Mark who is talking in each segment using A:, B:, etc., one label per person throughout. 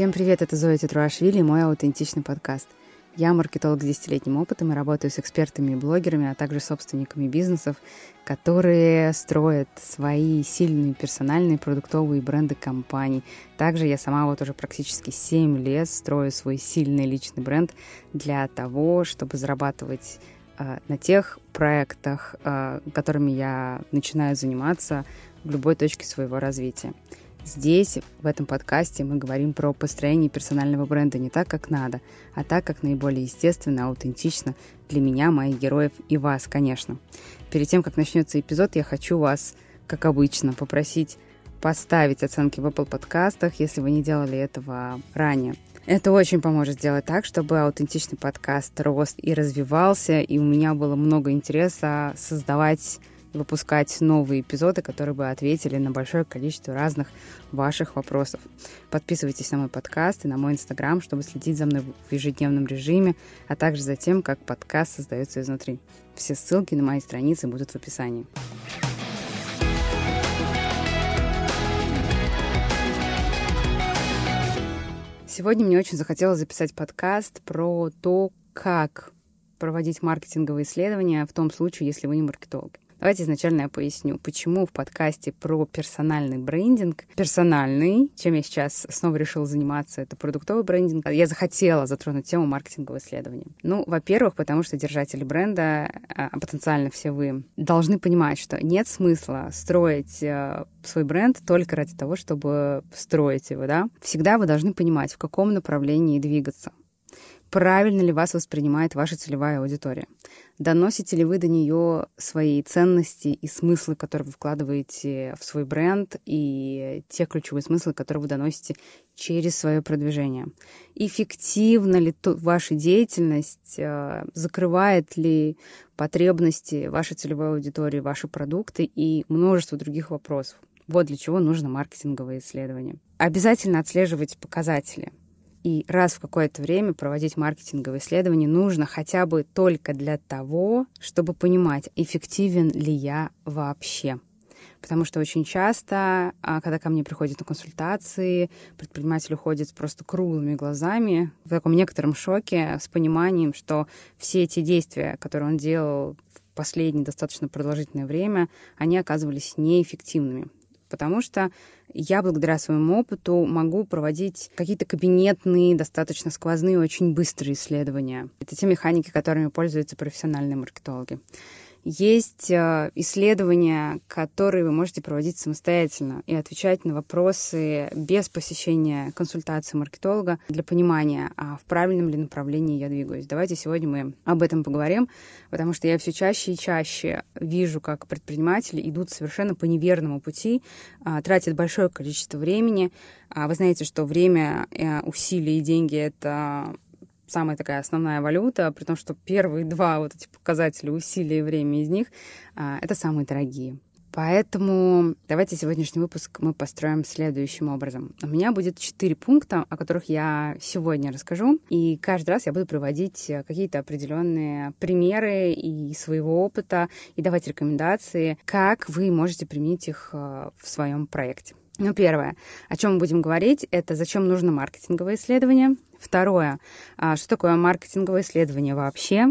A: Всем привет, это Зоя Тетруашвили мой аутентичный подкаст. Я маркетолог с десятилетним опытом и работаю с экспертами и блогерами, а также собственниками бизнесов, которые строят свои сильные персональные продуктовые бренды компаний. Также я сама вот уже практически 7 лет строю свой сильный личный бренд для того, чтобы зарабатывать э, на тех проектах, э, которыми я начинаю заниматься в любой точке своего развития. Здесь, в этом подкасте, мы говорим про построение персонального бренда не так, как надо, а так, как наиболее естественно, аутентично для меня, моих героев и вас, конечно. Перед тем, как начнется эпизод, я хочу вас, как обычно, попросить поставить оценки в Apple подкастах, если вы не делали этого ранее. Это очень поможет сделать так, чтобы аутентичный подкаст рос и развивался, и у меня было много интереса создавать выпускать новые эпизоды, которые бы ответили на большое количество разных ваших вопросов. Подписывайтесь на мой подкаст и на мой инстаграм, чтобы следить за мной в ежедневном режиме, а также за тем, как подкаст создается изнутри. Все ссылки на мои страницы будут в описании. Сегодня мне очень захотелось записать подкаст про то, как проводить маркетинговые исследования в том случае, если вы не маркетолог. Давайте изначально я поясню, почему в подкасте про персональный брендинг, персональный, чем я сейчас снова решила заниматься, это продуктовый брендинг, я захотела затронуть тему маркетингового исследования. Ну, во-первых, потому что держатели бренда, а, потенциально все вы, должны понимать, что нет смысла строить э, свой бренд только ради того, чтобы строить его, да. Всегда вы должны понимать, в каком направлении двигаться правильно ли вас воспринимает ваша целевая аудитория. Доносите ли вы до нее свои ценности и смыслы, которые вы вкладываете в свой бренд, и те ключевые смыслы, которые вы доносите через свое продвижение. Эффективна ли ваша деятельность, э, закрывает ли потребности вашей целевой аудитории, ваши продукты и множество других вопросов. Вот для чего нужно маркетинговое исследование. Обязательно отслеживать показатели. И раз в какое-то время проводить маркетинговые исследования нужно хотя бы только для того, чтобы понимать, эффективен ли я вообще. Потому что очень часто, а, когда ко мне приходят на консультации, предприниматель уходит просто круглыми глазами, в таком некотором шоке, с пониманием, что все эти действия, которые он делал в последнее достаточно продолжительное время, они оказывались неэффективными потому что я благодаря своему опыту могу проводить какие-то кабинетные, достаточно сквозные, очень быстрые исследования. Это те механики, которыми пользуются профессиональные маркетологи. Есть э, исследования, которые вы можете проводить самостоятельно и отвечать на вопросы без посещения консультации маркетолога для понимания, а в правильном ли направлении я двигаюсь. Давайте сегодня мы об этом поговорим, потому что я все чаще и чаще вижу, как предприниматели идут совершенно по неверному пути, а, тратят большое количество времени. А вы знаете, что время, э, усилия и деньги — это самая такая основная валюта, при том, что первые два вот эти показателя усилия и время из них а, — это самые дорогие. Поэтому давайте сегодняшний выпуск мы построим следующим образом. У меня будет четыре пункта, о которых я сегодня расскажу, и каждый раз я буду приводить какие-то определенные примеры и своего опыта, и давать рекомендации, как вы можете применить их а, в своем проекте. Ну, первое, о чем мы будем говорить, это зачем нужно маркетинговое исследование. Второе, а, что такое маркетинговое исследование вообще.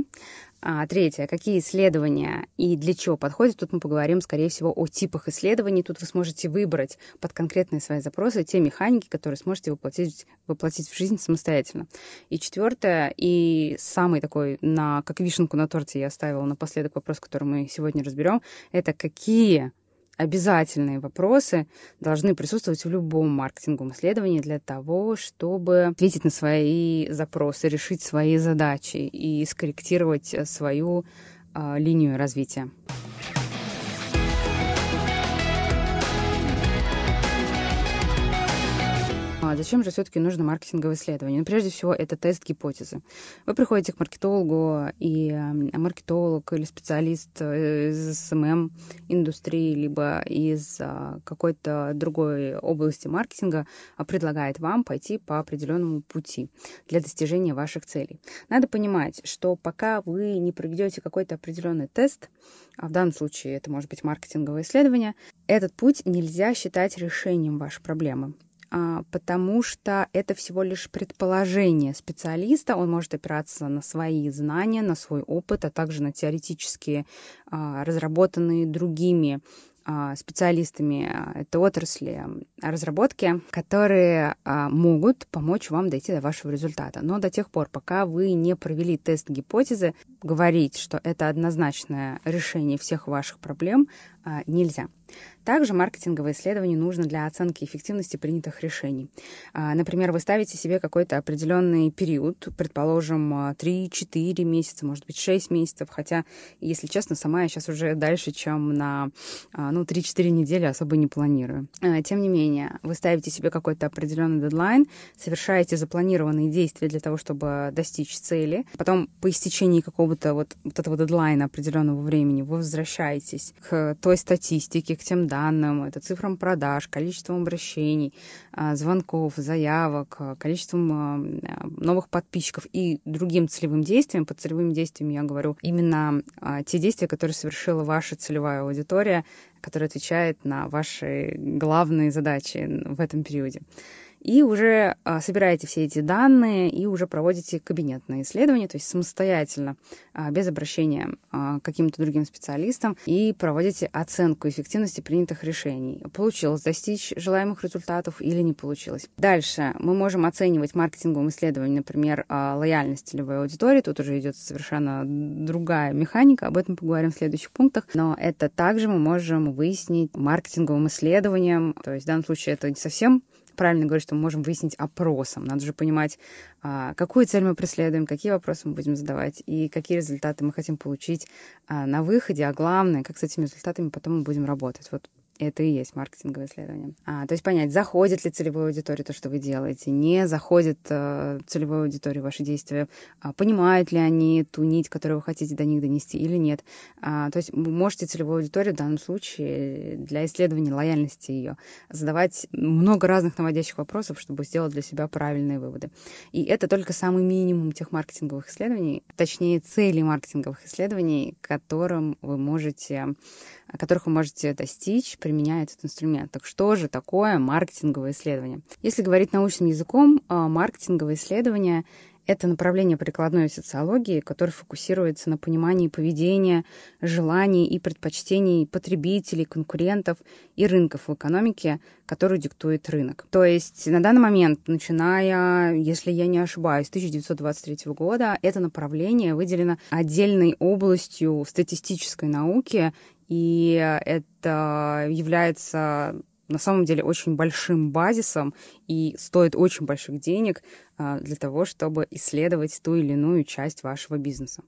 A: А, третье, какие исследования и для чего подходят. Тут мы поговорим, скорее всего, о типах исследований. Тут вы сможете выбрать под конкретные свои запросы те механики, которые сможете воплотить, воплотить в жизнь самостоятельно. И четвертое, и самый такой, на, как вишенку на торте я оставила напоследок вопрос, который мы сегодня разберем, это какие обязательные вопросы должны присутствовать в любом маркетинговом исследовании для того, чтобы ответить на свои запросы, решить свои задачи и скорректировать свою э, линию развития. А зачем же все-таки нужно маркетинговое исследование? Ну, прежде всего, это тест гипотезы. Вы приходите к маркетологу, и маркетолог или специалист э, из СММ индустрии, либо из а, какой-то другой области маркетинга а, предлагает вам пойти по определенному пути для достижения ваших целей. Надо понимать, что пока вы не проведете какой-то определенный тест, а в данном случае это может быть маркетинговое исследование, этот путь нельзя считать решением вашей проблемы потому что это всего лишь предположение специалиста. Он может опираться на свои знания, на свой опыт, а также на теоретические а, разработанные другими а, специалистами этой отрасли разработки, которые могут помочь вам дойти до вашего результата. Но до тех пор, пока вы не провели тест гипотезы, говорить, что это однозначное решение всех ваших проблем, нельзя. Также маркетинговое исследование нужно для оценки эффективности принятых решений. А, например, вы ставите себе какой-то определенный период, предположим, 3-4 месяца, может быть, 6 месяцев, хотя, если честно, сама я сейчас уже дальше, чем на а, ну, 3-4 недели особо не планирую. А, тем не менее, вы ставите себе какой-то определенный дедлайн, совершаете запланированные действия для того, чтобы достичь цели, потом по истечении какого-то вот, вот этого дедлайна определенного времени вы возвращаетесь к той статистике, к тем данным, это цифрам продаж, количеством обращений, а, звонков, заявок, а, количеством а, новых подписчиков и другим целевым действиям. Под целевыми действиями я говорю именно те действия, которые совершила ваша целевая аудитория, которая отвечает на ваши главные задачи в этом периоде и уже а, собираете все эти данные и уже проводите кабинетное исследование, то есть самостоятельно, а, без обращения а, к каким-то другим специалистам, и проводите оценку эффективности принятых решений. Получилось достичь желаемых результатов или не получилось. Дальше мы можем оценивать маркетинговым исследованием, например, лояльность целевой аудитории. Тут уже идет совершенно другая механика, об этом поговорим в следующих пунктах. Но это также мы можем выяснить маркетинговым исследованием, то есть в данном случае это не совсем правильно говорить, что мы можем выяснить опросом. Надо же понимать, а, какую цель мы преследуем, какие вопросы мы будем задавать и какие результаты мы хотим получить а, на выходе, а главное, как с этими результатами потом мы будем работать. Вот это и есть маркетинговое исследование. А, то есть понять, заходит ли целевой аудитории то, что вы делаете, не заходит э, целевой аудитории ваши действия, а, понимают ли они ту нить, которую вы хотите до них донести или нет. А, то есть вы можете целевую аудиторию в данном случае для исследования лояльности ее задавать много разных наводящих вопросов, чтобы сделать для себя правильные выводы. И это только самый минимум тех маркетинговых исследований, точнее цели маркетинговых исследований, которым вы можете которых вы можете достичь, применяя этот инструмент. Так что же такое маркетинговое исследование? Если говорить научным языком, а, маркетинговое исследование это направление прикладной социологии, которое фокусируется на понимании поведения, желаний и предпочтений потребителей, конкурентов и рынков в экономике, которую диктует рынок. То есть на данный момент, начиная, если я не ошибаюсь, с 1923 года, это направление выделено отдельной областью статистической науки и это является на самом деле очень большим базисом и стоит очень больших денег а, для того, чтобы исследовать ту или иную часть вашего бизнеса.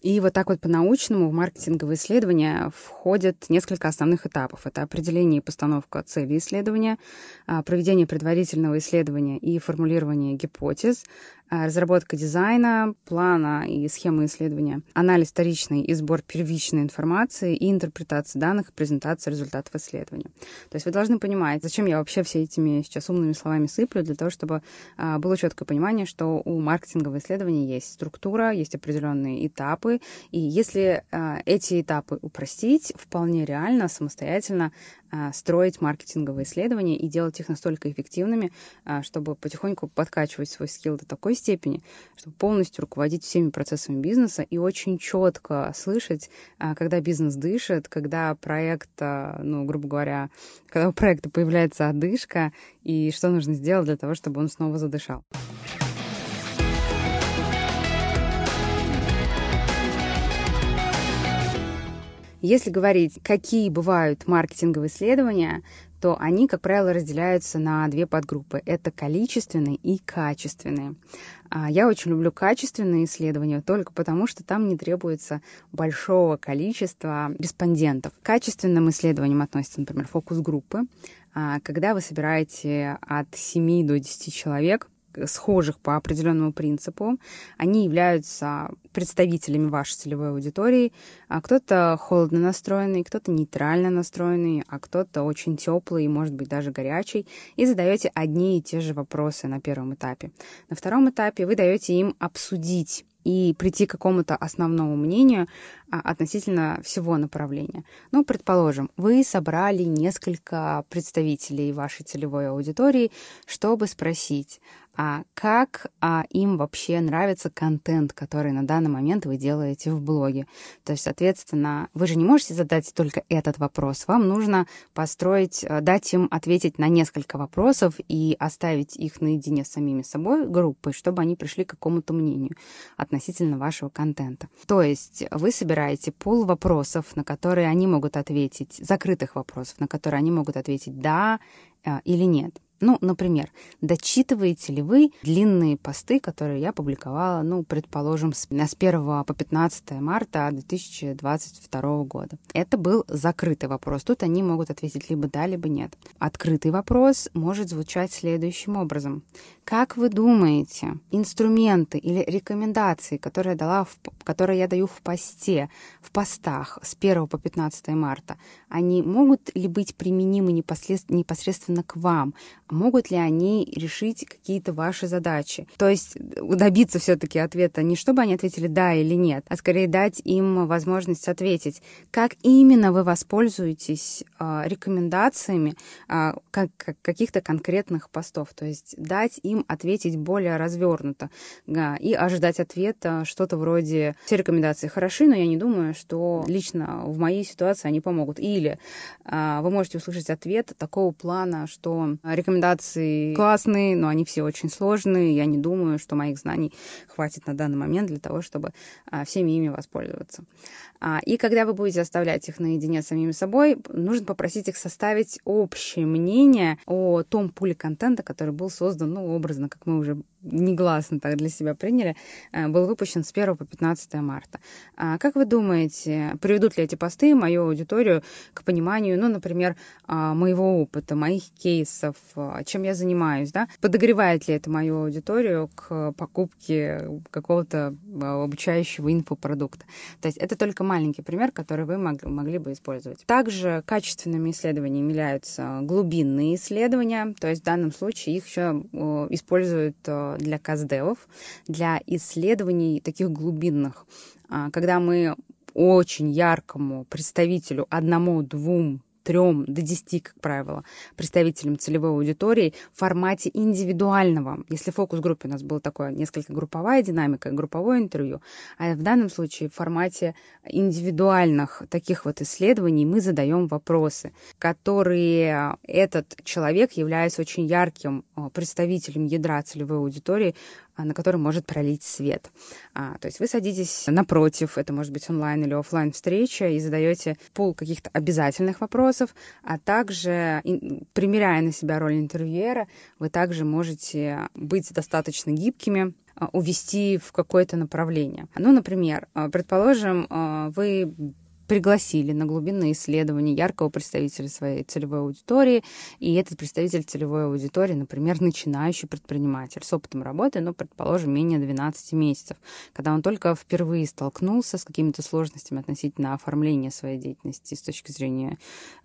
A: И вот так вот по-научному в маркетинговые исследования входят несколько основных этапов. Это определение и постановка цели исследования, а, проведение предварительного исследования и формулирование гипотез, разработка дизайна, плана и схемы исследования, анализ вторичной и сбор первичной информации и интерпретация данных и презентация результатов исследования. То есть вы должны понимать, зачем я вообще все этими сейчас умными словами сыплю, для того, чтобы а, было четкое понимание, что у маркетингового исследования есть структура, есть определенные этапы, и если а, эти этапы упростить, вполне реально самостоятельно строить маркетинговые исследования и делать их настолько эффективными, а, чтобы потихоньку подкачивать свой скилл до такой степени, чтобы полностью руководить всеми процессами бизнеса и очень четко слышать, а, когда бизнес дышит, когда проект, ну, грубо говоря, когда у проекта появляется одышка, и что нужно сделать для того, чтобы он снова задышал. Если говорить, какие бывают маркетинговые исследования, то они, как правило, разделяются на две подгруппы. Это количественные и качественные. А, я очень люблю качественные исследования только потому, что там не требуется большого количества респондентов. К качественным исследованиям относятся, например, фокус-группы, а, когда вы собираете от 7 до 10 человек схожих по определенному принципу. Они являются представителями вашей целевой аудитории. А кто-то холодно настроенный, кто-то нейтрально настроенный, а кто-то очень теплый, может быть, даже горячий. И задаете одни и те же вопросы на первом этапе. На втором этапе вы даете им обсудить и прийти к какому-то основному мнению а, относительно всего направления. Ну, предположим, вы собрали несколько представителей вашей целевой аудитории, чтобы спросить, а как а, им вообще нравится контент, который на данный момент вы делаете в блоге. То есть, соответственно, вы же не можете задать только этот вопрос. Вам нужно построить, э, дать им ответить на несколько вопросов и оставить их наедине с самими собой группой, чтобы они пришли к какому-то мнению относительно вашего контента. То есть вы собираете пул вопросов, на которые они могут ответить, закрытых вопросов, на которые они могут ответить «да» э, или «нет». Ну, например, дочитываете ли вы длинные посты, которые я публиковала, ну, предположим, с 1 по 15 марта 2022 года? Это был закрытый вопрос. Тут они могут ответить либо да, либо нет. Открытый вопрос может звучать следующим образом. Как вы думаете, инструменты или рекомендации, которые я, дала в, которые я даю в посте, в постах с 1 по 15 марта, они могут ли быть применимы непосредственно к вам? Могут ли они решить какие-то ваши задачи. То есть добиться все-таки ответа не чтобы они ответили да или нет, а скорее дать им возможность ответить, как именно вы воспользуетесь э, рекомендациями э, как, как, каких-то конкретных постов. То есть дать им ответить более развернуто да, и ожидать ответа что-то вроде все рекомендации хороши, но я не думаю, что лично в моей ситуации они помогут. Или э, вы можете услышать ответ такого плана, что рекомендации рекомендации классные, но они все очень сложные. Я не думаю, что моих знаний хватит на данный момент для того, чтобы а, всеми ими воспользоваться. А, и когда вы будете оставлять их наедине с самими собой, нужно попросить их составить общее мнение о том пуле контента, который был создан, ну, образно, как мы уже негласно так для себя приняли, э, был выпущен с 1 по 15 марта. А как вы думаете, приведут ли эти посты мою аудиторию к пониманию, ну, например, а, моего опыта, моих кейсов, а, чем я занимаюсь, да? Подогревает ли это мою аудиторию к покупке какого-то обучающего инфопродукта? То есть это только маленький пример, который вы могли бы использовать. Также качественными исследованиями являются глубинные исследования, то есть в данном случае их еще используют для каздевов, для исследований таких глубинных, а, когда мы очень яркому представителю одному-двум трем до десяти, как правило, представителям целевой аудитории в формате индивидуального. Если в фокус-группе у нас было такое несколько групповая динамика, групповое интервью, а в данном случае в формате индивидуальных таких вот исследований мы задаем вопросы, которые этот человек является очень ярким э, представителем ядра целевой аудитории, на который может пролить свет. А, то есть вы садитесь напротив, это может быть онлайн или офлайн встреча, и задаете пул каких-то обязательных вопросов, а также, примеряя на себя роль интервьюера, вы также можете быть достаточно гибкими, а, увести в какое-то направление. Ну, например, а, предположим, вы пригласили на глубинные исследования яркого представителя своей целевой аудитории, и этот представитель целевой аудитории, например, начинающий предприниматель с опытом работы, ну, предположим, менее 12 месяцев, когда он только впервые столкнулся с какими-то сложностями относительно оформления своей деятельности с точки зрения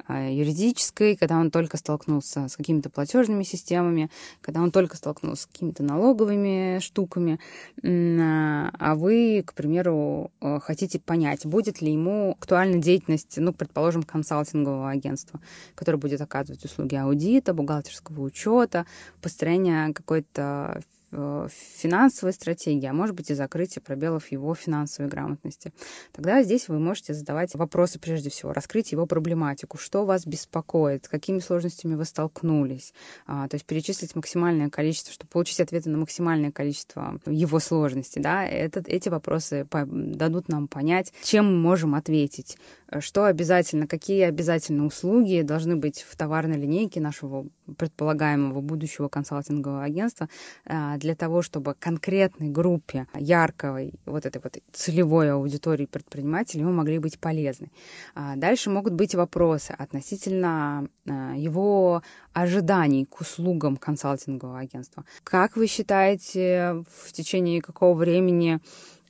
A: э, юридической, когда он только столкнулся с какими-то платежными системами, когда он только столкнулся с какими-то налоговыми штуками, а, а вы, к примеру, э, хотите понять, будет ли ему актуальна деятельность, ну, предположим, консалтингового агентства, которое будет оказывать услуги аудита, бухгалтерского учета, построения какой-то финансовой стратегии, а может быть и закрытие пробелов его финансовой грамотности. Тогда здесь вы можете задавать вопросы прежде всего, раскрыть его проблематику, что вас беспокоит, с какими сложностями вы столкнулись, а, то есть перечислить максимальное количество, чтобы получить ответы на максимальное количество его сложностей. Да? Это, эти вопросы дадут нам понять, чем мы можем ответить, что обязательно, какие обязательно услуги должны быть в товарной линейке нашего предполагаемого будущего консалтингового агентства а, для того, чтобы конкретной группе яркой вот этой вот целевой аудитории предпринимателей мы могли быть полезны. А, дальше могут быть вопросы относительно а, его ожиданий к услугам консалтингового агентства. Как вы считаете, в течение какого времени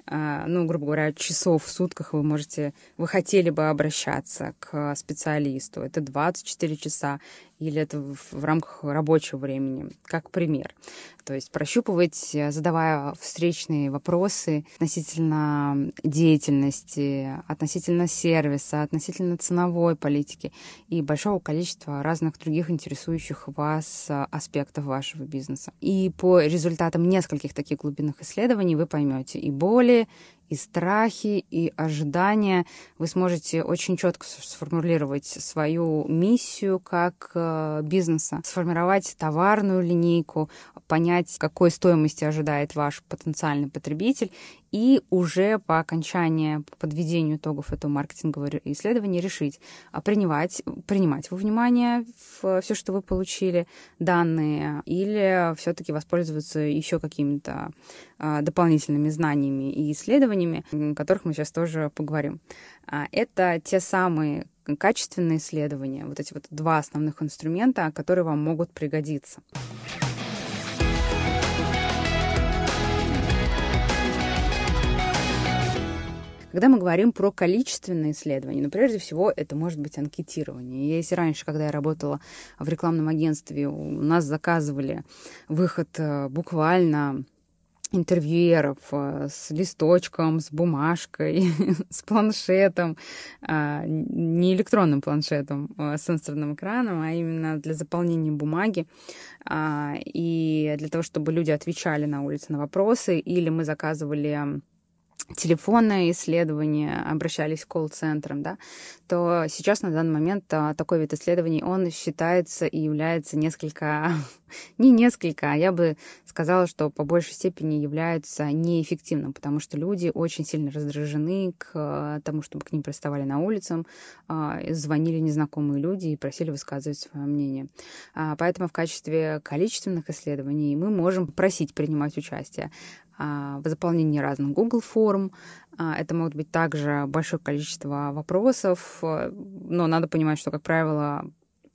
A: а, ну, грубо говоря, часов в сутках вы можете, вы хотели бы обращаться к специалисту. Это 24 часа или это в рамках рабочего времени, как пример. То есть прощупывать, задавая встречные вопросы относительно деятельности, относительно сервиса, относительно ценовой политики и большого количества разных других интересующих вас аспектов вашего бизнеса. И по результатам нескольких таких глубинных исследований вы поймете и боли, и страхи, и ожидания. Вы сможете очень четко сформулировать свою миссию как э, бизнеса, сформировать товарную линейку, понять, какой стоимости ожидает ваш потенциальный потребитель, и уже по окончании, по подведению итогов этого маркетингового исследования решить, а принимать, принимать во внимание все, что вы получили, данные, или все-таки воспользоваться еще какими-то а, дополнительными знаниями и исследованиями, о которых мы сейчас тоже поговорим. А, это те самые качественные исследования, вот эти вот два основных инструмента, которые вам могут пригодиться. Когда мы говорим про количественные исследования, ну, прежде всего, это может быть анкетирование. Если раньше, когда я работала в рекламном агентстве, у нас заказывали выход э, буквально интервьюеров э, с листочком, с бумажкой, с планшетом, а, не электронным планшетом а, сенсорным экраном, а именно для заполнения бумаги а, и для того, чтобы люди отвечали на улице на вопросы, или мы заказывали телефонное исследование, обращались к колл-центрам, да, то сейчас на данный момент а, такой вид исследований, он считается и является несколько, не несколько, а я бы сказала, что по большей степени является неэффективным, потому что люди очень сильно раздражены к а, тому, чтобы к ним приставали на улицам, а, звонили незнакомые люди и просили высказывать свое мнение. Поэтому в качестве количественных исследований мы можем просить принимать участие в заполнении разных Google форм. А, это могут быть также большое количество вопросов, э, но надо понимать, что, как правило,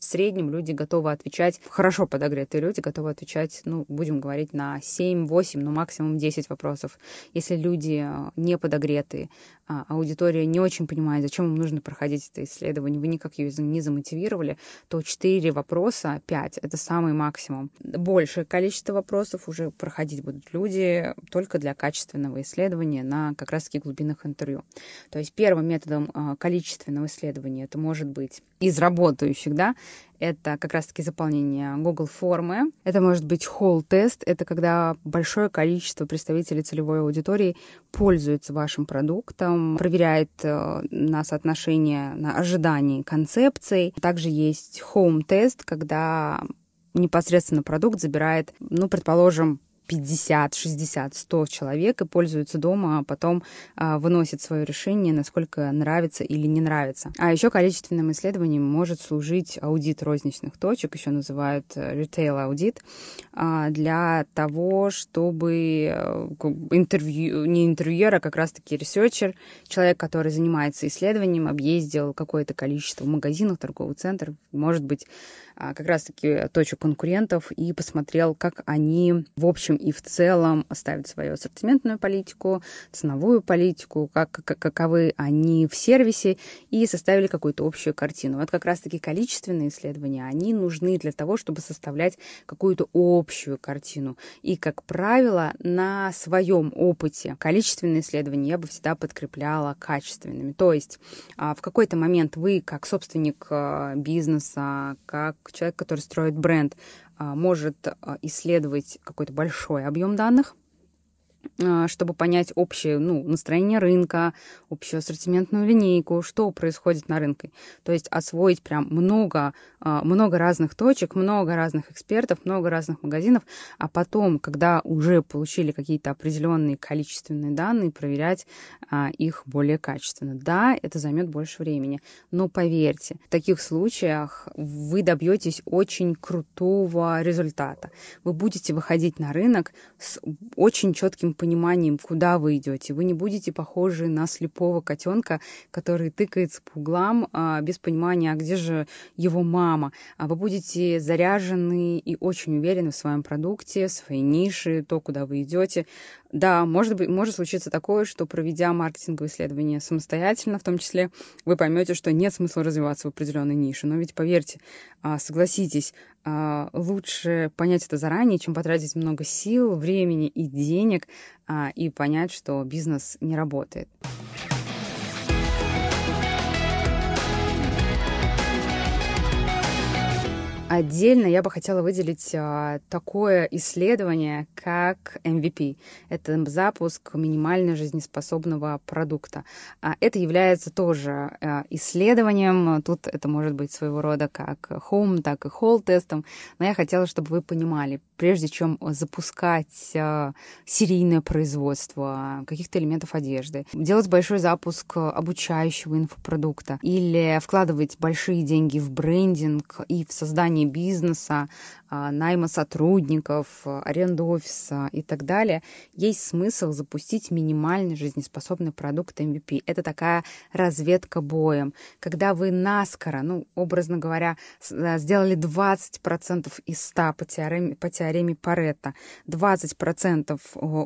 A: в среднем люди готовы отвечать, хорошо подогретые люди готовы отвечать, ну, будем говорить, на 7, 8, ну, максимум 10 вопросов. Если люди э, не подогретые, а аудитория не очень понимает, зачем им нужно проходить это исследование, вы никак ее не замотивировали, то 4 вопроса, 5 — это самый максимум. Большее количество вопросов уже проходить будут люди только для качественного исследования на как раз-таки глубинных интервью. То есть первым методом э, количественного исследования это может быть из работающих, да, это как раз-таки заполнение Google формы. Это может быть холл-тест. Это когда большое количество представителей целевой аудитории пользуются вашим продуктом, проверяет э, на соотношение, на ожиданий концепций. Также есть home-тест, когда непосредственно продукт забирает, ну, предположим, 50, 60, 100 человек и пользуются дома, а потом а, выносят свое решение, насколько нравится или не нравится. А еще количественным исследованием может служить аудит розничных точек, еще называют retail э, а, для того, чтобы э, интервью, не интервьюер, а как раз-таки researcher, человек, который занимается исследованием, объездил какое-то количество магазинов, торговых центров, может быть, как раз-таки точек конкурентов и посмотрел, как они в общем и в целом ставят свою ассортиментную политику, ценовую политику, как, каковы они в сервисе, и составили какую-то общую картину. Вот как раз-таки количественные исследования, они нужны для того, чтобы составлять какую-то общую картину. И, как правило, на своем опыте количественные исследования я бы всегда подкрепляла качественными. То есть а, в какой-то момент вы, как собственник а, бизнеса, как человек, который строит бренд, а, может а, исследовать какой-то большой объем данных, чтобы понять общее ну, настроение рынка, общую ассортиментную линейку, что происходит на рынке. То есть освоить прям много, а, много разных точек, много разных экспертов, много разных магазинов, а потом, когда уже получили какие-то определенные количественные данные, проверять а, их более качественно. Да, это займет больше времени, но поверьте, в таких случаях вы добьетесь очень крутого результата. Вы будете выходить на рынок с очень четким пониманием, куда вы идете. Вы не будете похожи на слепого котенка, который тыкается по углам а, без понимания, а где же его мама. А вы будете заряжены и очень уверены в своем продукте, в своей нише, то, куда вы идете. Да, может быть, может случиться такое, что проведя маркетинговые исследования самостоятельно, в том числе, вы поймете, что нет смысла развиваться в определенной нише. Но ведь поверьте, а, согласитесь, а, лучше понять это заранее, чем потратить много сил, времени и денег а, и понять, что бизнес не работает. Отдельно я бы хотела выделить а, такое исследование, как MVP. Это запуск минимально жизнеспособного продукта. А, это является тоже а, исследованием. Тут это может быть своего рода как home, так и hall тестом. Но я хотела, чтобы вы понимали, прежде чем запускать серийное производство каких-то элементов одежды, делать большой запуск обучающего инфопродукта или вкладывать большие деньги в брендинг и в создание ведения бизнеса, а, найма сотрудников, аренды офиса и так далее, есть смысл запустить минимальный жизнеспособный продукт MVP. Это такая разведка боем. Когда вы наскоро, ну, образно говоря, сделали 20% из 100 по теореме, по теореме Паретта, 20%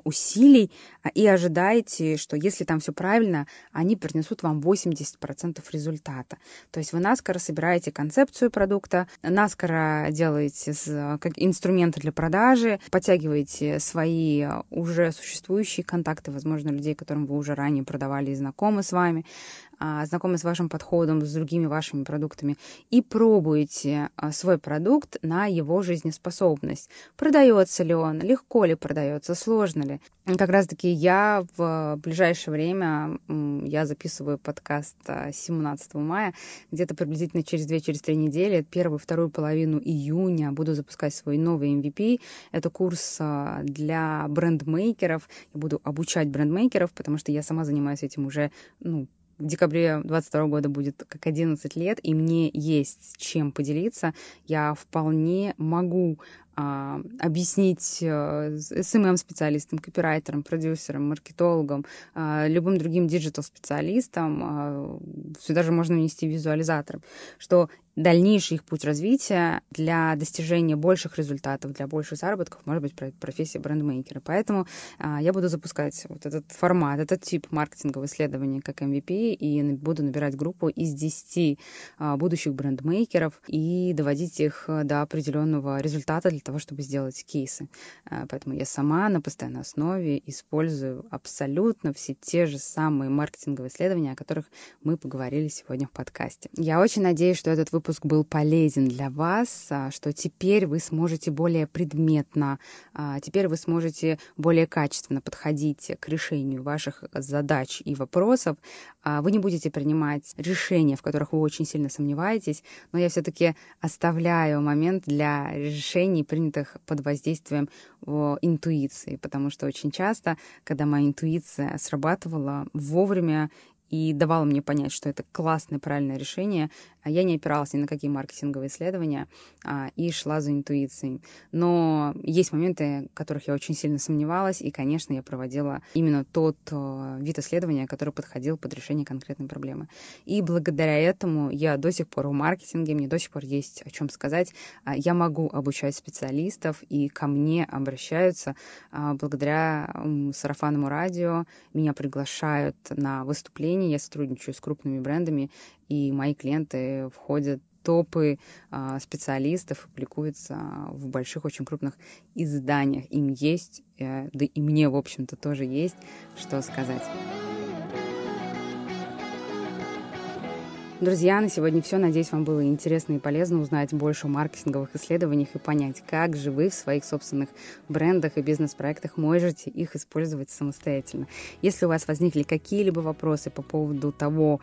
A: усилий а, и ожидаете, что если там все правильно, они принесут вам 80% результата. То есть вы наскоро собираете концепцию продукта, наскоро наскоро делаете как инструменты для продажи, подтягиваете свои уже существующие контакты, возможно, людей, которым вы уже ранее продавали и знакомы с вами, знакомы с вашим подходом, с другими вашими продуктами, и пробуете а, свой продукт на его жизнеспособность. Продается ли он, легко ли продается, сложно ли. Как раз-таки я в ближайшее время, я записываю подкаст 17 а, мая, где-то приблизительно через 2-3 через недели, первую, вторую половину июня буду запускать свой новый MVP. Это курс для брендмейкеров. Я буду обучать брендмейкеров, потому что я сама занимаюсь этим уже ну, в декабре 22 года будет как 11 лет, и мне есть чем поделиться. Я вполне могу а, объяснить э, СММ-специалистам, копирайтерам, продюсерам, маркетологам, а, любым другим digital-специалистам, а, сюда же можно внести визуализатором, что дальнейший их путь развития для достижения больших результатов, для больших заработков может быть профессия брендмейкера. Поэтому а, я буду запускать вот этот формат, этот тип маркетингового исследования как MVP и буду набирать группу из 10 а, будущих брендмейкеров и доводить их до определенного результата для того, чтобы сделать кейсы. А, поэтому я сама на постоянной основе использую абсолютно все те же самые маркетинговые исследования, о которых мы поговорили сегодня в подкасте. Я очень надеюсь, что этот выпуск выпуск был полезен для вас, а, что теперь вы сможете более предметно, а, теперь вы сможете более качественно подходить к решению ваших задач и вопросов. А, вы не будете принимать решения, в которых вы очень сильно сомневаетесь, но я все-таки оставляю момент для решений, принятых под воздействием интуиции, потому что очень часто, когда моя интуиция срабатывала вовремя и давала мне понять, что это классное, правильное решение, я не опиралась ни на какие маркетинговые исследования а, и шла за интуицией. Но есть моменты, в которых я очень сильно сомневалась, и, конечно, я проводила именно тот а, вид исследования, который подходил под решение конкретной проблемы. И благодаря этому я до сих пор в маркетинге, мне до сих пор есть о чем сказать. А, я могу обучать специалистов, и ко мне обращаются а, благодаря а, сарафанному радио. Меня приглашают на выступления, я сотрудничаю с крупными брендами, и мои клиенты входят топы а, специалистов публикуются в больших, очень крупных изданиях. Им есть, э, да и мне, в общем-то, тоже есть, что сказать. Друзья, на сегодня все. Надеюсь, вам было интересно и полезно узнать больше о маркетинговых исследованиях и понять, как же вы в своих собственных брендах и бизнес-проектах можете их использовать самостоятельно. Если у вас возникли какие-либо вопросы по поводу того,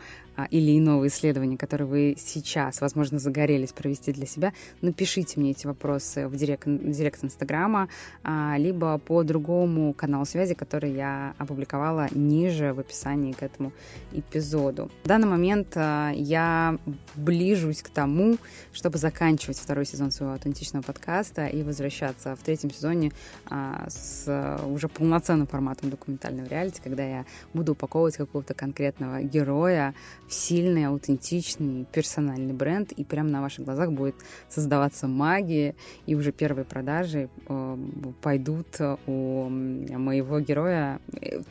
A: или иного исследования, которое вы сейчас, возможно, загорелись провести для себя, напишите мне эти вопросы в директ, директ Инстаграма, а, либо по другому каналу связи, который я опубликовала ниже в описании к этому эпизоду. В данный момент а, я ближусь к тому, чтобы заканчивать второй сезон своего аутентичного подкаста и возвращаться в третьем сезоне а, с уже полноценным форматом документального реалити, когда я буду упаковывать какого-то конкретного героя в сильный, аутентичный, персональный бренд, и прямо на ваших глазах будет создаваться магия, и уже первые продажи э, пойдут у моего героя.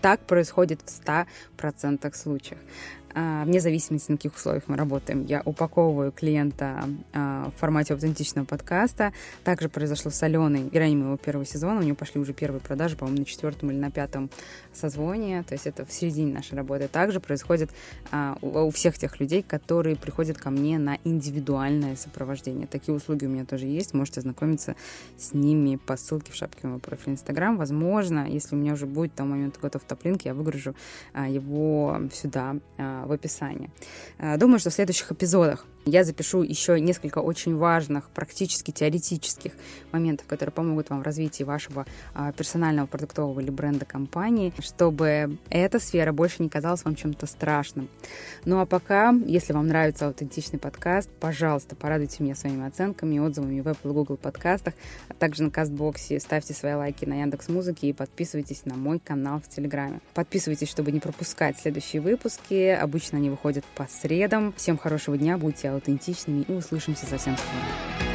A: Так происходит в 100% случаях. А, вне зависимости, на каких условиях мы работаем. Я упаковываю клиента а, в формате аутентичного подкаста. Также произошло с Аленой, героиней моего первого сезона. У нее пошли уже первые продажи, по-моему, на четвертом или на пятом созвоне. То есть это в середине нашей работы. Также происходит а, у всех тех людей, которые приходят ко мне на индивидуальное сопровождение. Такие услуги у меня тоже есть. Можете ознакомиться с ними по ссылке в шапке моего профиля Инстаграм. Возможно, если у меня уже будет там момент готов топлинк, я выгружу его сюда в описании. Э, думаю, что в следующих эпизодах я запишу еще несколько очень важных, практически теоретических моментов, которые помогут вам в развитии вашего а, персонального продуктового или бренда компании, чтобы эта сфера больше не казалась вам чем-то страшным. Ну а пока, если вам нравится аутентичный подкаст, пожалуйста, порадуйте меня своими оценками и отзывами в Apple и Google подкастах, а также на Кастбоксе, ставьте свои лайки на Яндекс Музыке и подписывайтесь на мой канал в Телеграме. Подписывайтесь, чтобы не пропускать следующие выпуски. Обычно они выходят по средам. Всем хорошего дня, будьте аутентичными и услышимся совсем скоро.